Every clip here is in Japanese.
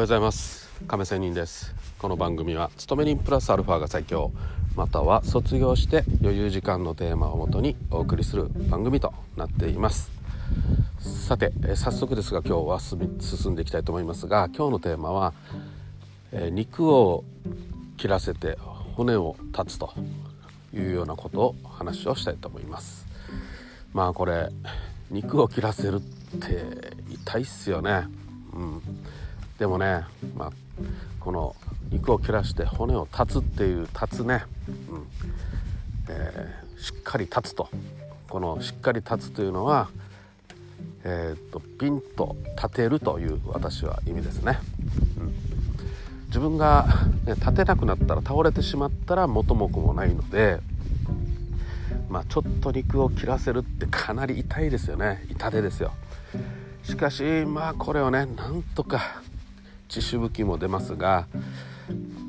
おはようございます。亀仙人です。この番組は勤め人プラスアルファが最強。または卒業して余裕時間のテーマをもとにお送りする番組となっています。さて、早速ですが今日は進んでいきたいと思いますが今日のテーマは、肉を切らせて骨を断つというようなことを話をしたいと思います。まあこれ肉を切らせるって痛いっすよね。うん。でもね、まあ、この肉を切らして骨を断つっていう断つね、うん。えー、しっかり立つと。このしっかり立つというのは、えーと、ピンと立てるという私は意味ですね。うん、自分が、ね、立てなくなったら倒れてしまったら元も子もないので、まあ、ちょっと肉を切らせるってかなり痛いですよね。痛手ですよ。しかしまあこれをねなんとか血しぶきも出ますが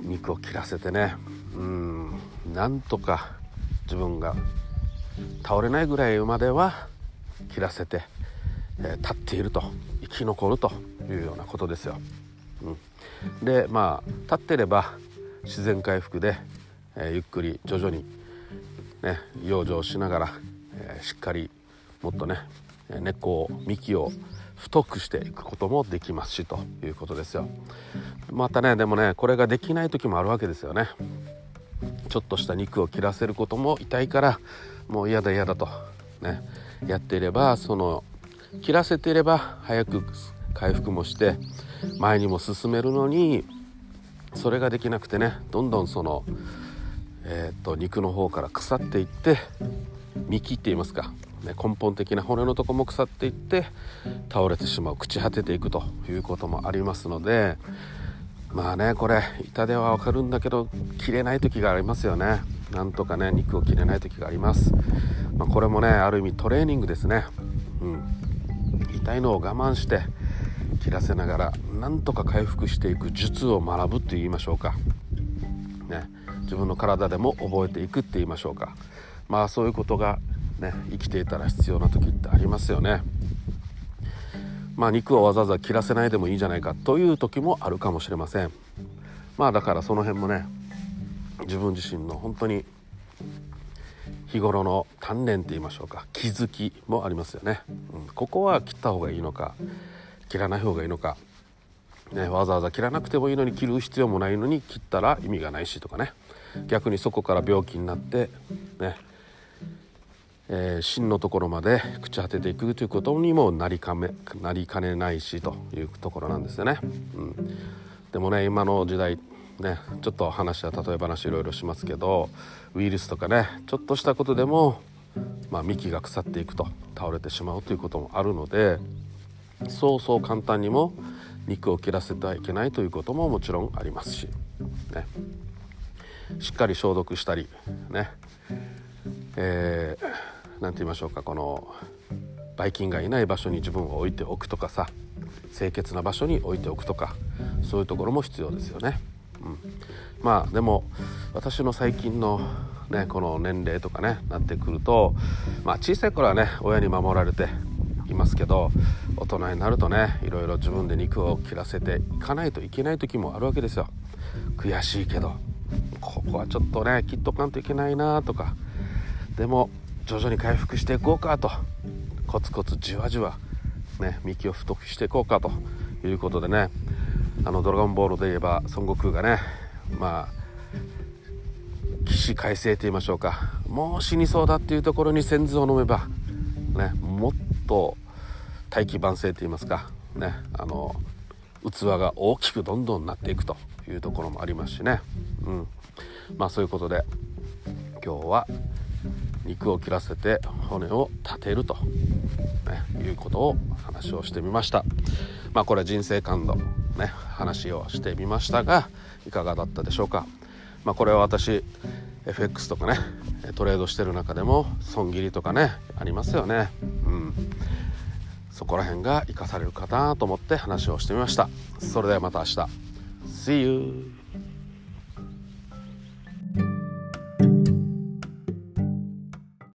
肉を切らせてねうんなんとか自分が倒れないぐらいまでは切らせて、えー、立っていると生き残るというようなことですよ。うん、でまあ立ってれば自然回復で、えー、ゆっくり徐々に、ね、養生しながら、えー、しっかりもっとね根っこを幹を太くしていくこともできますしということですよ。またねでもねこれができない時もあるわけですよね。ちょっとした肉を切らせることも痛いからもう嫌だ嫌だとねやっていればその切らせていれば早く回復もして前にも進めるのにそれができなくてねどんどんその、えー、と肉の方から腐っていって幹って言いますか。ね、根本的な骨のとこも腐っていって倒れてしまう朽ち果てていくということもありますのでまあねこれ痛手はわかるんだけど切れない時がありますよね。なんとかね肉を切れない時があります、まあ、これもねある意味トレーニングですね。うん。痛いのを我慢して切らせながらなんとか回復していく術を学ぶって言いましょうか。ね。自分の体でも覚えていくって言いましょうか。まあそういうことがね生きていたら必要な時ってありますよね。まあ肉をわざわざ切らせないでもいいんじゃないかという時もあるかもしれません。まあだからその辺もね自分自身の本当に日頃の鍛錬って言いましょうか気づきもありますよね、うん、ここは切った方がいいのか切らない方がいいのか、ね、わざわざ切らなくてもいいのに切る必要もないのに切ったら意味がないしとかね。逆にそこから病気になってねえー、真のところまで朽ち果てていくということにもなりかめなりかねないしというところなんですよね。うん、でもね今の時代ねちょっと話は例え話いろいろしますけどウイルスとかねちょっとしたことでも、まあ、幹が腐っていくと倒れてしまうということもあるのでそうそう簡単にも肉を切らせてはいけないということももちろんありますし、ね、しっかり消毒したりね。えー何て言いましょうかこのばい菌がいない場所に自分を置いておくとかさ清潔な場所に置いておくとかそういうところも必要ですよね。うん、まあでも私の最近のねこの年齢とかねなってくるとまあ小さい頃はね親に守られていますけど大人になるとねいろいろ自分で肉を切らせていかないといけない時もあるわけですよ。悔しいけどここはちょっとね切っとかんといけないなとか。でも徐々に回復していこうかと。コツコツじわじわね幹を太くしていこうかと。いうことでねあの「ドラゴンボール」で言えば孫悟空がねまあ起死回生と言いましょうか。もう死にそうだっていうところに先頭を飲めばねもっと大器晩成と言いますか。ねあの器が大きくどんどんなっていくというところもありますしね。うん。まあそういうことで今日は肉を切らせて骨を立てると、ね、いうことを話をしてみました。まあこれ人生感度ね話をしてみましたがいかがだったでしょうか。まあこれは私 FX とかねトレードしてる中でも損切りとかねありますよね。うん。そこら辺が生かされるかなと思って話をしてみました。それではまた明日。See you!